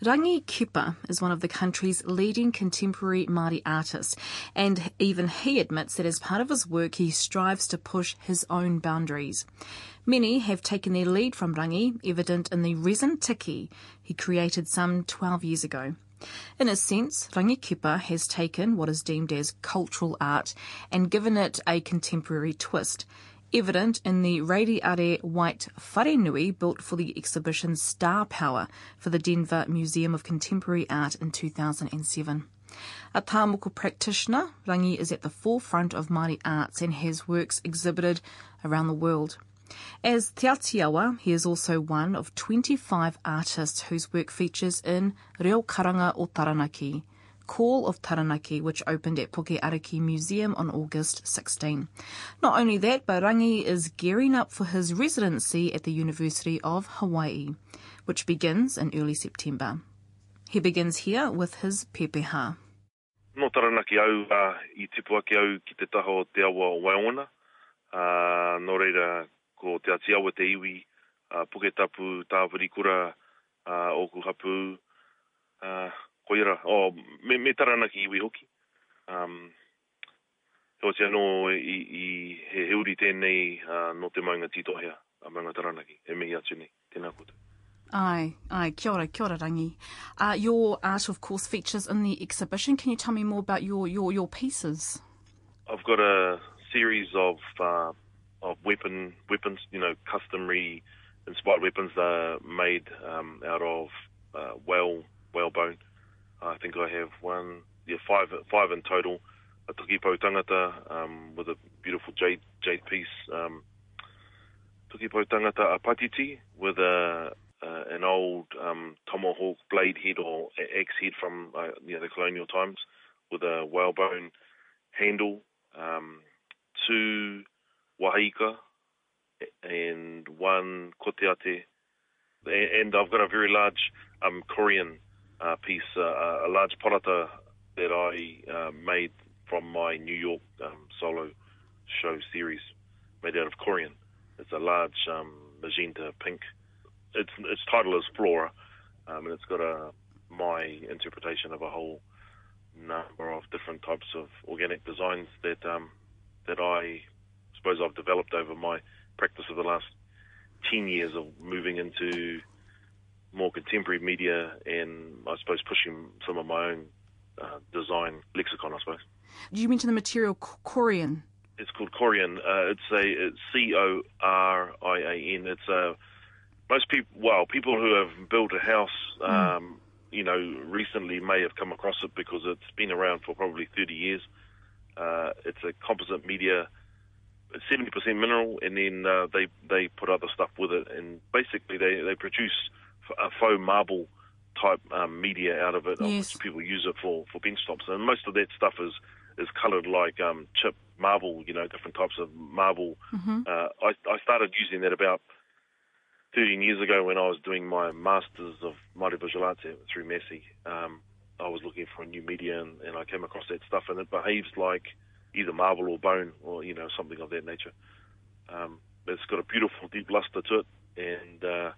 Rangi Kipa is one of the country's leading contemporary Māori artists, and even he admits that as part of his work he strives to push his own boundaries. Many have taken their lead from Rangi, evident in the resin tiki he created some 12 years ago. In a sense, Rangi Kipa has taken what is deemed as cultural art and given it a contemporary twist – evident in the Radiare white wharenui built for the exhibition Star Power for the Denver Museum of Contemporary Art in 2007. A tāmoko practitioner, Rangi is at the forefront of Māori arts and has works exhibited around the world. As Te Atiawa, he is also one of 25 artists whose work features in Reo Karanga o Taranaki, Call of Taranaki, which opened at Puke Ariki Museum on August 16. Not only that, but Rangi is gearing up for his residency at the University of Hawaii, which begins in early September. He begins here with his pepeha. No taranaki au uh, i tipu ake au ki te taho te awa o Waiona. Uh, nō reira ko te ati awa te iwi, uh, puke tapu, tāwhiri kura, uh, oku hapu, uh, koira, o, me, me taranaki iwi hoki. Um, Tō te anō i, i he heuri tēnei uh, no te maunga titohea a maunga taranaki, e mihi atu nei, tēnā koutou. Aye, aye, kia ora, kia ora rangi. Uh, your art, of course, features in the exhibition. Can you tell me more about your, your, your pieces? I've got a series of uh, of weapon weapons, you know, customary inspired weapons uh, made um, out of uh, whale whalebone. I think I have one, yeah, five, five in total. A tukipo tangata um, with a beautiful jade jade piece. Um, tukipo tangata a patiti with a an old um, tomahawk blade head or axe head from uh, you know, the colonial times with a whalebone handle. Um, two wahaika and one kotiate. And I've got a very large um, Corian uh, piece, uh, a large porata that I uh, made from my New York um, solo show series made out of corian. It's a large um, magenta pink. Its its title is Flora, um, and it's got a my interpretation of a whole number of different types of organic designs that um, that I suppose I've developed over my practice of the last ten years of moving into more contemporary media and I suppose pushing some of my own uh, design lexicon, I suppose. Do you mentioned the material corian. It's called corian. Uh, it's a C O R I A N. It's a most people. Well, people who have built a house, mm. um, you know, recently may have come across it because it's been around for probably 30 years. Uh, it's a composite media. 70% mineral, and then uh, they they put other stuff with it, and basically they they produce a faux marble type um, media out of it, yes. which people use it for for bench tops, and most of that stuff is is coloured like um, chip marble, you know, different types of marble. Mm-hmm. Uh, I, I started using that about 13 years ago when I was doing my masters of Māori visual arts through Massey. Um, I was looking for a new media, and, and I came across that stuff, and it behaves like either marble or bone, or you know, something of that nature. Um, it's got a beautiful deep luster to it, and uh,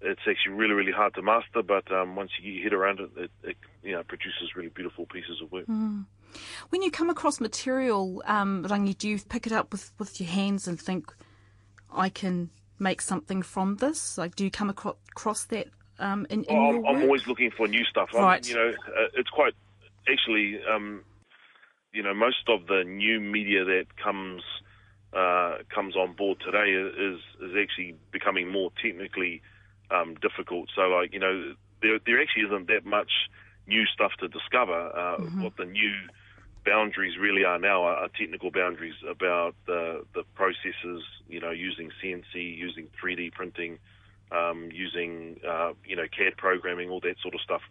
it's actually really, really hard to master, but um, once you head around it, it, it you know, produces really beautiful pieces of work. Mm. When you come across material, um, Rangi, do you pick it up with, with your hands and think, I can make something from this? Like, do you come across, across that um, in, in I'm, I'm always looking for new stuff. Right. I'm, you know, uh, it's quite actually, um, you know, most of the new media that comes uh, comes on board today is is actually becoming more technically um, difficult. So, like you know, there there actually isn't that much new stuff to discover. Uh, mm-hmm. What the new boundaries really are now are, are technical boundaries about the the processes. You know, using CNC, using 3D printing, um, using uh, you know CAD programming, all that sort of stuff.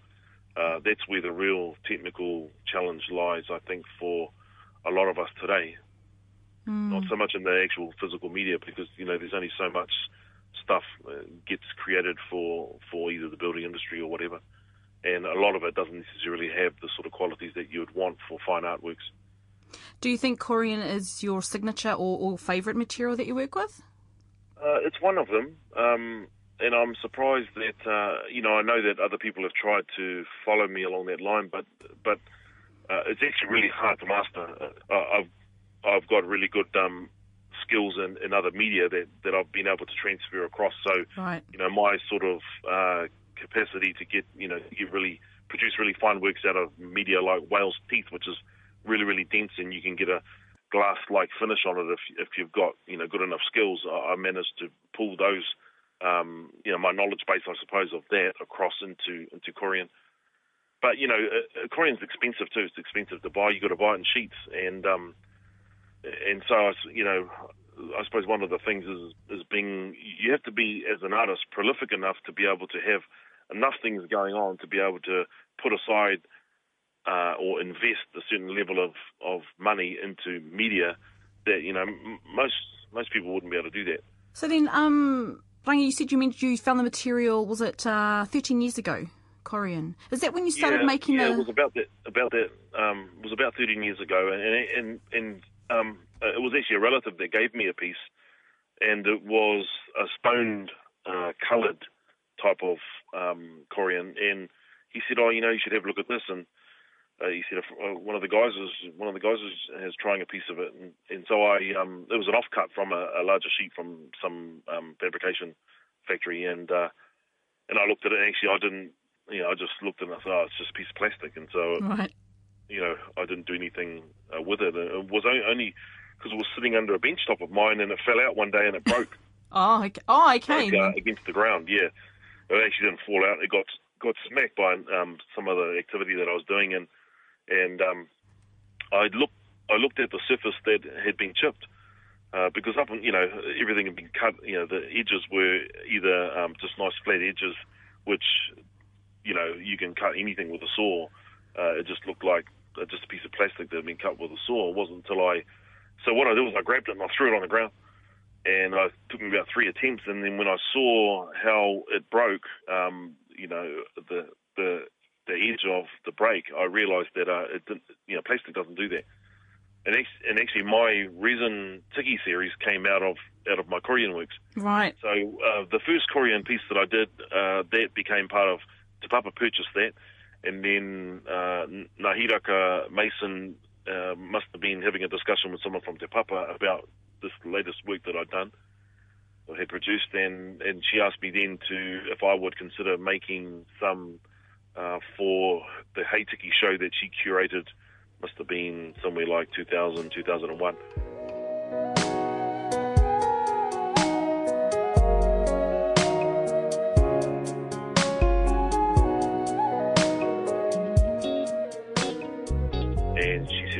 Uh, that's where the real technical challenge lies, I think, for a lot of us today. Mm. Not so much in the actual physical media, because you know there's only so much stuff uh, gets created for for either the building industry or whatever, and a lot of it doesn't necessarily have the sort of qualities that you would want for fine artworks. Do you think corian is your signature or, or favourite material that you work with? Uh, it's one of them. Um, and I'm surprised that uh, you know I know that other people have tried to follow me along that line, but but uh, it's actually really hard to master. Uh, I've I've got really good um, skills in, in other media that, that I've been able to transfer across. So right. you know my sort of uh, capacity to get you know to get really produce really fine works out of media like whale's teeth, which is really really dense, and you can get a glass like finish on it if if you've got you know good enough skills. I, I managed to pull those um, you know my knowledge base, I suppose, of that across into into Corian. But you know, uh, Corian's expensive too. It's expensive to buy. You got to buy it in sheets, and um, and so I, you know, I suppose one of the things is is being you have to be as an artist prolific enough to be able to have enough things going on to be able to put aside uh, or invest a certain level of, of money into media that you know m- most most people wouldn't be able to do that. So then, um, Rangi, you said you meant you found the material. Was it uh, 13 years ago? Corian. Is that when you started yeah, making yeah, the? it was about that. About that. Um, was about 13 years ago, and and and um, it was actually a relative that gave me a piece, and it was a stoned, uh, coloured type of um, Corian, and he said, "Oh, you know, you should have a look at this." And uh, he said, uh, "One of the guys is one of the guys is, is trying a piece of it," and, and so I um, it was an offcut from a, a larger sheet from some um, fabrication factory, and uh, and I looked at it. And actually, I didn't, you know, I just looked at it and I thought, oh, it's just a piece of plastic, and so right. you know, I didn't do anything uh, with it. It was only because it was sitting under a bench top of mine, and it fell out one day and it broke. oh, okay. Oh, okay. Broke, uh, against the ground, yeah. It actually didn't fall out. It got got smacked by um, some other activity that I was doing, and and um, I looked I looked at the surface that had been chipped. Uh, because up, you know, everything had been cut. You know, the edges were either um, just nice flat edges, which, you know, you can cut anything with a saw. Uh, it just looked like uh, just a piece of plastic that had been cut with a saw. It wasn't until I, so what I did was I grabbed it and I threw it on the ground, and I took me about three attempts. And then when I saw how it broke, um, you know, the the the edge of the break, I realised that uh, it didn't, you know, plastic doesn't do that. And, ex- and actually, my resin tiki series came out of out of my Corian works. Right. So uh, the first Corian piece that I did, uh, that became part of. Te Papa purchased that, and then uh, Ngahiraka Mason uh, must have been having a discussion with someone from Te Papa about this latest work that I'd done or had produced, and and she asked me then to if I would consider making some uh, for the Hei Tiki show that she curated. Must have been somewhere like 2000, 2001.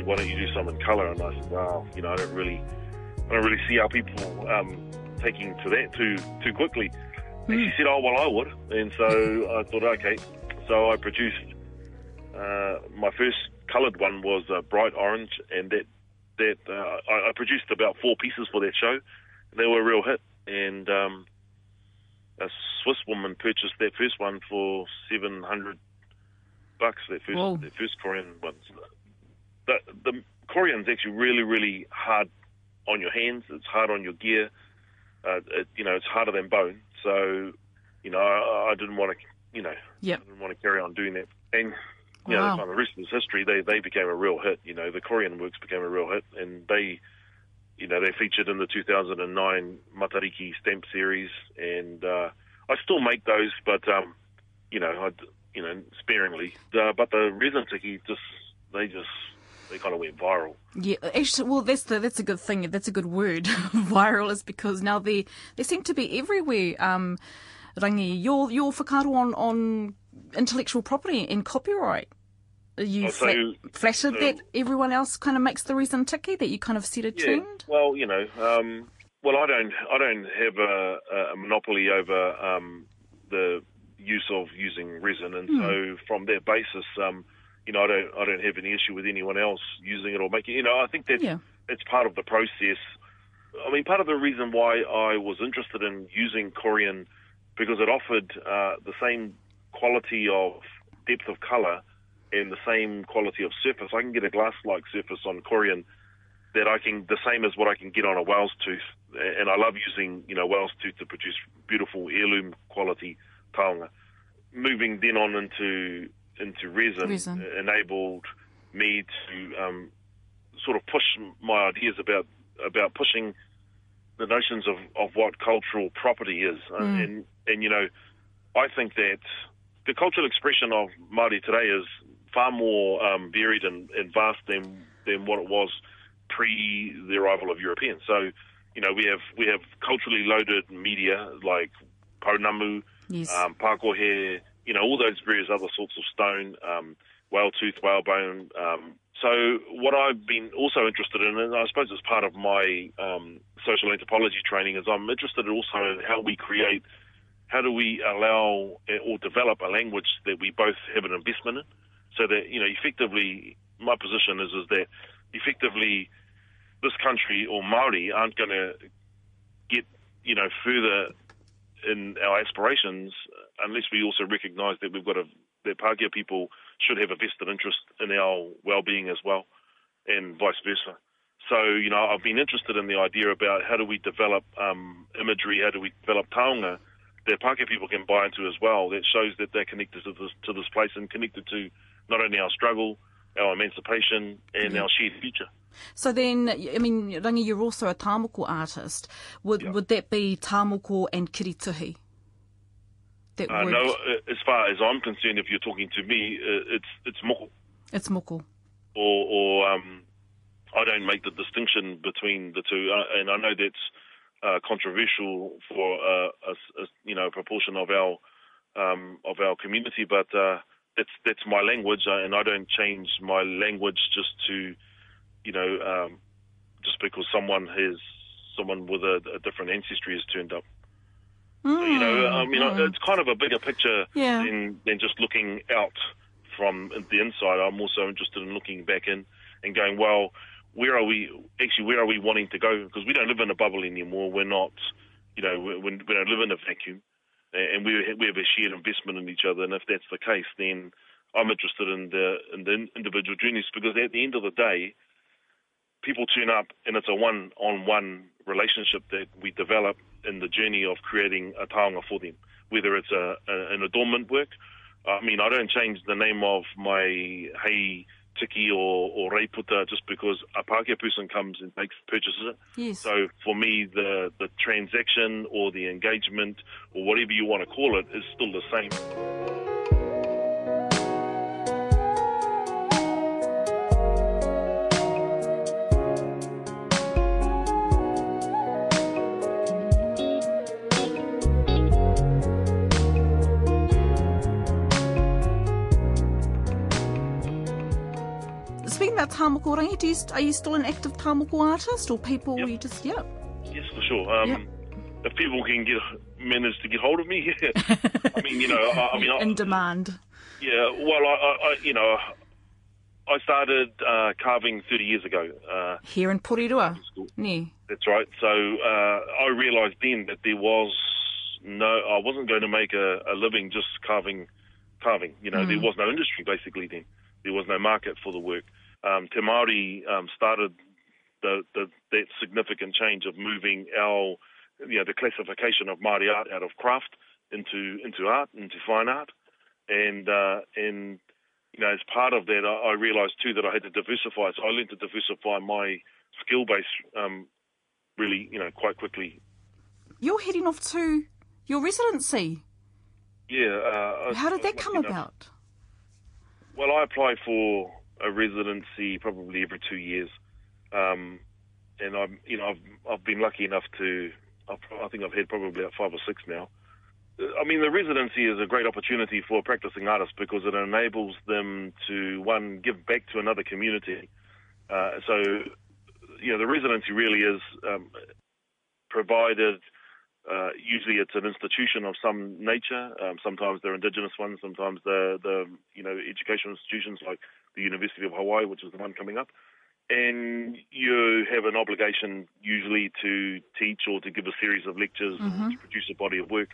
"Why don't you do some in color?" And I said, "Well, you know, I don't really, I don't really see how people um, taking to that too too quickly." And she said, "Oh, well, I would." And so I thought, okay. So I produced uh, my first coloured one was uh, bright orange, and that that uh, I, I produced about four pieces for that show. They were a real hit, and um, a Swiss woman purchased that first one for seven hundred bucks. That first, Whoa. that first Corian one. The the Corian's actually really really hard on your hands. It's hard on your gear. Uh, it, you know, it's harder than bone. So, you know, I, I didn't want to, you know, Yep. I didn't want to carry on doing that. And you know, Wow. kind of the rest of this history, they they became a real hit. You know, the Korean works became a real hit, and they, you know, they featured in the 2009 Matariki stamp series, and uh, I still make those, but um, you know, I, you know, sparingly. Uh, but the resin tiki just they just they kind of went viral. Yeah, actually, well, that's the, that's a good thing. That's a good word. Viral is because now they they seem to be everywhere. Um, Rangi, your your whakaaro on on intellectual property and copyright. Are you Oh, so- flattered so- that everyone else kind of makes the resin tiki that you kind of set a Yeah. trend? Well, you know, um, well, I don't, I don't have a, a monopoly over um, the use of using resin, and so from that basis, um, you know, I don't, I don't have any issue with anyone else using it or making. You know, I think that Yeah. it's part of the process. I mean, part of the reason why I was interested in using Corian because it offered uh, the same quality of depth of color and the same quality of surface. I can get a glass-like surface on Corian that I can the same as what I can get on a whale's tooth, and I love using you know whale's tooth to produce beautiful heirloom quality taonga. Moving then on into into resin, Resin. enabled me to um, sort of push my ideas about about pushing the notions of, of what cultural property is, Uh, and and you know, I think that the cultural expression of Māori today is far more um, varied and, and vast than than what it was pre the arrival of Europeans. So, you know, we have we have culturally loaded media like Pounamu, Yes. um, you know, all those various other sorts of stone, um, whale tooth, whalebone. Um, so what I've been also interested in, and I suppose it's part of my um, social anthropology training, is I'm interested also in how we create, how do we allow eh, or develop a language that we both have an investment in, so that you know, effectively, my position is is that effectively, this country or Maori aren't going to get you know further in our aspirations unless we also recognise that we've got a that Pākehā people should have a vested interest in our well-being as well, and vice versa. So you know, I've been interested in the idea about how do we develop um, imagery, how do we develop taonga that Pākehā people can buy into as well. That shows that they're connected to this to this place and connected to not only our struggle, our emancipation, and Yeah. our shared future. So then, I mean, Rangi, you're also a tāmoko artist. Would Yeah. would that be tāmoko and kirituhi? That Uh, would, no, uh, as far as I'm concerned, if you're talking to me, uh, it's it's moko. It's moko. or, or um, I don't make the distinction between the two, uh, and I know that's uh, controversial for uh, a, a you know a proportion of our um, of our community, but uh, that's that's my language, and I don't change my language just to you know um, just because someone has someone with a, a different ancestry has turned up. So, you know, I mean, Mm, it's kind of a bigger picture Yeah. than than just looking out from the inside. I'm also interested in looking back in and going, well, where are we? Actually, where are we wanting to go? Because we don't live in a bubble anymore. We're not, you know, we, we we don't live in a vacuum, and we we have a shared investment in each other. And if that's the case, then I'm interested in the in the individual journeys because at the end of the day, people turn up and it's a one-on-one relationship that we develop in the journey of creating a taonga for them, whether it's a, a an adornment work. I mean, I don't change the name of my hei tiki or, or reiputa just because a Pākehā person comes and makes purchases it. Yes. So for me, the, the transaction or the engagement or whatever you want to call it is still the same. About tāmoko rangi, do you, are you still an active tāmoko artist, or people Yep. you just yeah? Yes, for sure. Um, Yep. If people can get manage to get hold of me, yeah. I mean, you know, I, I mean, I, in demand. Yeah, well, I, I, I you know, I started uh, carving 30 years ago. Uh, Here in Porirua. Ne. That's right. So uh, I realised then that there was no, I wasn't going to make a, a living just carving, carving. You know, there was no industry basically then. There was no market for the work. Um, Te Māori um, started the, the, that significant change of moving our, you know, the classification of Māori art out of craft into into art, into fine art, and uh, and you know, as part of that, I, I realised too that I had to diversify. So I learned to diversify my skill base um, really, you know, quite quickly. You're heading off to your residency. Yeah. Uh, How did that come about? Well, I applied for a residency probably every two years, um, and I'm, you know, I've I've been lucky enough to. I've, I think I've had probably about five or six now. I mean, the residency is a great opportunity for practicing artists because it enables them to one give back to another community. Uh, so, you know, the residency really is um, provided. Uh, usually, it's an institution of some nature. Um, sometimes they're indigenous ones. Sometimes they're the you know educational institutions like the University of Hawaii, which is the one coming up. And you have an obligation usually to teach or to give a series of lectures or to produce a body of work.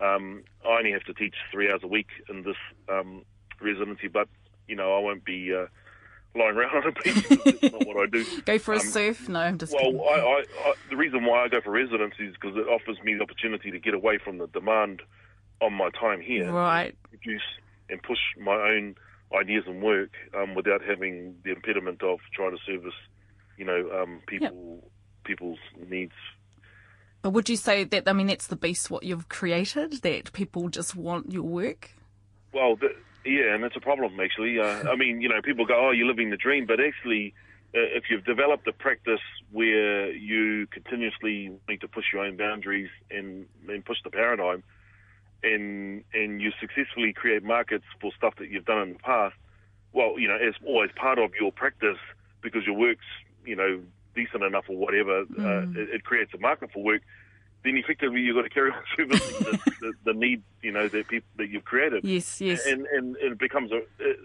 Um, I only have to teach three hours a week in this um, residency, but you know I won't be uh, lying around on a beach. That's not what I do. Go for a um, surf? No, I'm just well. I, I, I, the reason why I go for residency is because it offers me the opportunity to get away from the demand on my time here, right? Produce and push my own ideas and work um, without having the impediment of trying to service, you know, um, people yep. people's needs. But would you say that I mean that's the beast what you've created that people just want your work? Well, the, yeah, and it's a problem actually. Uh, I mean, you know, people go, "Oh, you're living the dream," but actually, uh, if you've developed a practice where you continuously need to push your own boundaries and, and push the paradigm, and and you successfully create markets for stuff that you've done in the past, well, you know, as always part of your practice because your work's you know decent enough or whatever, uh, mm. uh, it, it, creates a market for work. Then effectively you've got to carry on servicing the, the, the, need you know that people that you've created. Yes, yes. And and, and it becomes a. It,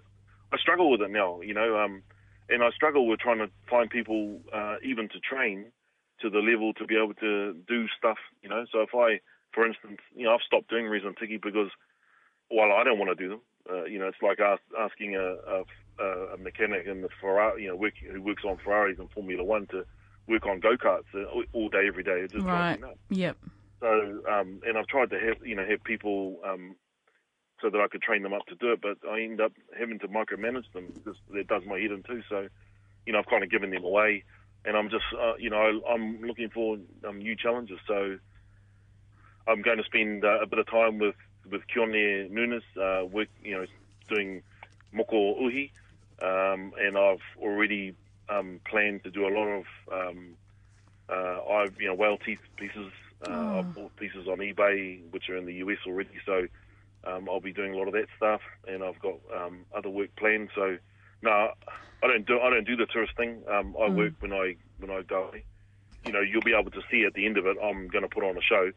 I struggle with it now, you know, um, and I struggle with trying to find people uh, even to train to the level to be able to do stuff, you know. So if I for instance, you know, I've stopped doing resin tiki because, well, I don't want to do them. Uh, you know, it's like ask, asking a, a, a mechanic in the Ferrari, you know, work, who works on Ferraris and Formula One to work on go karts uh, all day, every day. It just right. Yep. So, um, and I've tried to have, you know, have people um, so that I could train them up to do it, but I end up having to micromanage them because it does my head in too. So, you know, I've kind of given them away, and I'm just, uh, you know, I'm looking for um, new challenges. So, I'm going to spend uh, a bit of time with with Keone Nunes, uh, work, you know, doing moko uhi, um, and I've already um, planned to do a lot of um, uh, I've you know whale teeth pieces. Uh, oh. I've bought pieces on eBay which are in the US already, so um, I'll be doing a lot of that stuff, and I've got um, other work planned. So no, I don't do I don't do the tourist thing. Um, I mm. work when I when I go. You know, you'll be able to see at the end of it. I'm going to put on a show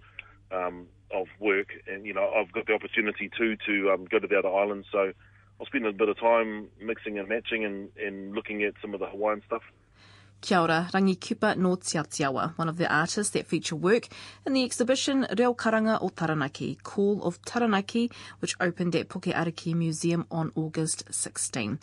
um, of work, and you know I've got the opportunity too to um, go to the other islands. So I'll spend a bit of time mixing and matching and, and looking at some of the Hawaiian stuff. Kia ora, Rangi Kipa no Tiawa, one of the artists that feature work in the exhibition Reo Karanga o Taranaki, Call of Taranaki, which opened at Puke Ariki Museum on August 16.